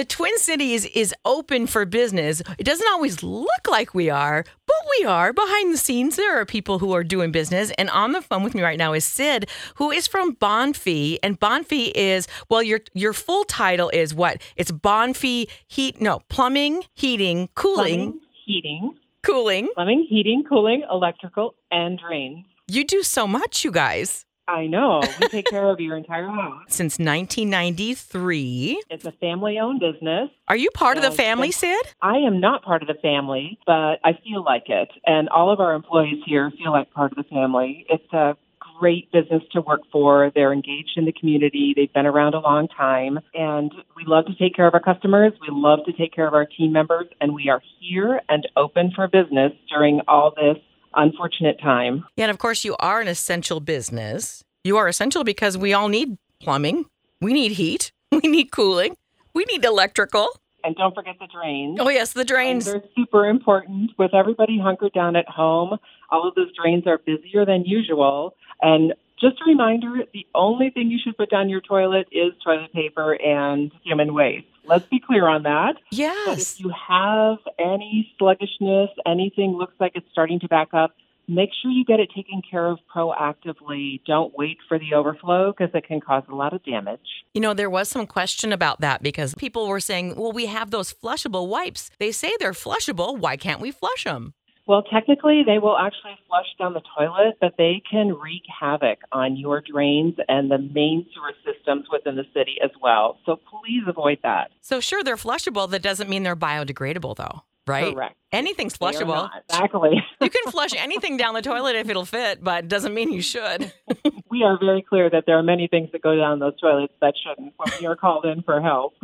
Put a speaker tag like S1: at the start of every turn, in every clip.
S1: The Twin Cities is open for business. It doesn't always look like we are, but we are. Behind the scenes, there are people who are doing business. And on the phone with me right now is Cyd, who is from Bonfe. And Bonfe is, well, your your full title is what? It's Bonfe Heat, no, Plumbing, Heating, Cooling,
S2: Plumbing, heating,
S1: Cooling.
S2: plumbing, heating, cooling, electrical, and drain.
S1: You do so much, you guys.
S2: I know. We take care of your entire house.
S1: Since 1993.
S2: It's a family-owned business.
S1: Are you part of the family. Cyd?
S2: I am not part of the family, but I feel like it, and all of our employees here feel like part of the family. It's a great business to work for. They're engaged in the community. They've been around a long time, and we love to take care of our customers. We love to take care of our team members, and we are here and open for business during all this unfortunate time.
S1: Yeah, and of course, you are an essential business. You are essential because we all need plumbing, we need heat, we need cooling, we need electrical.
S2: And don't forget the drains.
S1: Oh, yes, the
S2: And
S1: drains.
S2: They're super important. With everybody hunkered down at home, all of those drains are busier than usual. And just a reminder the only thing you should put down your toilet is toilet paper and human waste. Let's be clear on that. But
S1: Yes.
S2: if you have any sluggishness, anything looks like it's starting to back up, make sure you get it taken care of proactively. Don't wait for the overflow because it can cause a lot of damage.
S1: You know, there was some question about that because people were saying, well, we have those flushable wipes. They say they're flushable. Why can't we flush them?
S2: Well, technically, they will actually flush down the toilet, but they can wreak havoc on your drains and the main sewer systems within the city as well. So please avoid that.
S1: So, sure, they're flushable. That doesn't mean they're biodegradable, though, right?
S2: Correct.
S1: Anything's flushable.
S2: Exactly.
S1: You can flush anything down the toilet if it'll fit, but it doesn't mean you should.
S2: we are very clear that there are many things that go down those toilets that shouldn't when we are called in for help.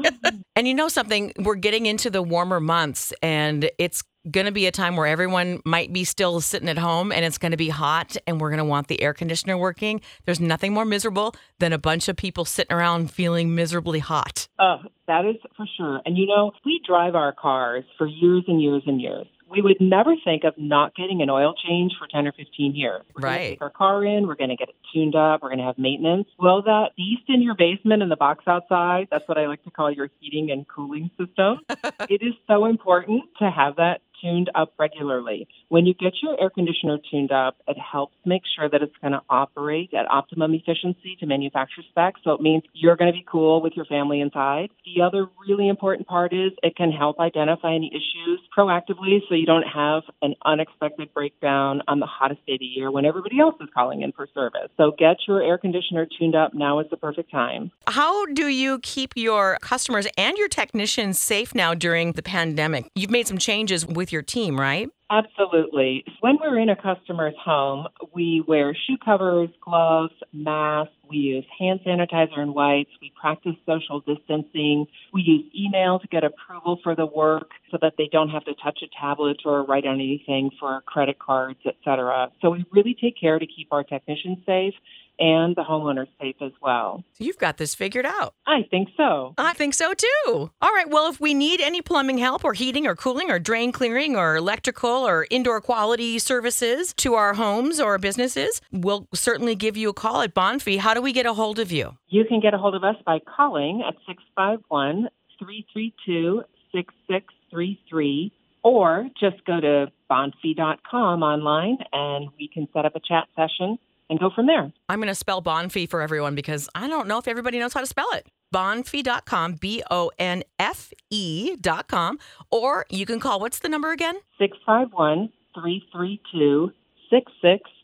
S1: And you know something? We're getting into the warmer months, and it's going to be a time where everyone might be still sitting at home and it's going to be hot, and we're going to want the air conditioner working. There's nothing more miserable than a bunch of people sitting around feeling miserably hot.
S2: Oh, that is for sure. And you know, we drive our cars for years and years and years. We would never think of not getting an oil change for 10 or 15 years. We're gonna
S1: Right.
S2: take our car in, we're going to get it tuned up, we're going to have maintenance. Well, that beast in your basement and the box outside, that's what I like to call your heating and cooling system. it is so important to have that tuned up regularly. When you get your air conditioner tuned up, it helps make sure that it's going to operate at optimum efficiency to manufacturer specs. So it means you're going to be cool with your family inside. The other really important part is it can help identify any issues proactively so you don't have an unexpected breakdown on the hottest day of the year when everybody else is calling in for service. So get your air conditioner tuned up. Now is the perfect time.
S1: How do you keep your customers and your technicians safe now during the pandemic? You've made some changes with your team, right?
S2: Absolutely. When we're in a customer's home, we wear shoe covers, gloves, masks. We use hand sanitizer and wipes. We practice social distancing. We use email to get approval for the work so that they don't have to touch a tablet or write on anything for credit cards, et cetera. So we really take care to keep our technicians safe and the homeowners safe as well.
S1: You've got this figured out.
S2: I think so.
S1: I think so too. All right. Well, if we need any plumbing help or heating or cooling or drain clearing or electrical or indoor quality services to our homes or businesses, we'll certainly give you a call at Bonfe. How do we get a hold of you?
S2: You can get a hold of us by calling at 651 332 6633 or just go to bonfe.com online and we can set up a chat session and go from there.
S1: I'm going to spell Bonfe for everyone because I don't know if everybody knows how to spell it. Bonfe.com, B O N F E.com. Or you can call, what's the number again?
S2: 651 332 6633.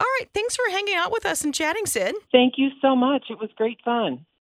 S1: All right. Thanks for hanging out with us and chatting, Cyd.
S2: Thank you so much. It was great fun.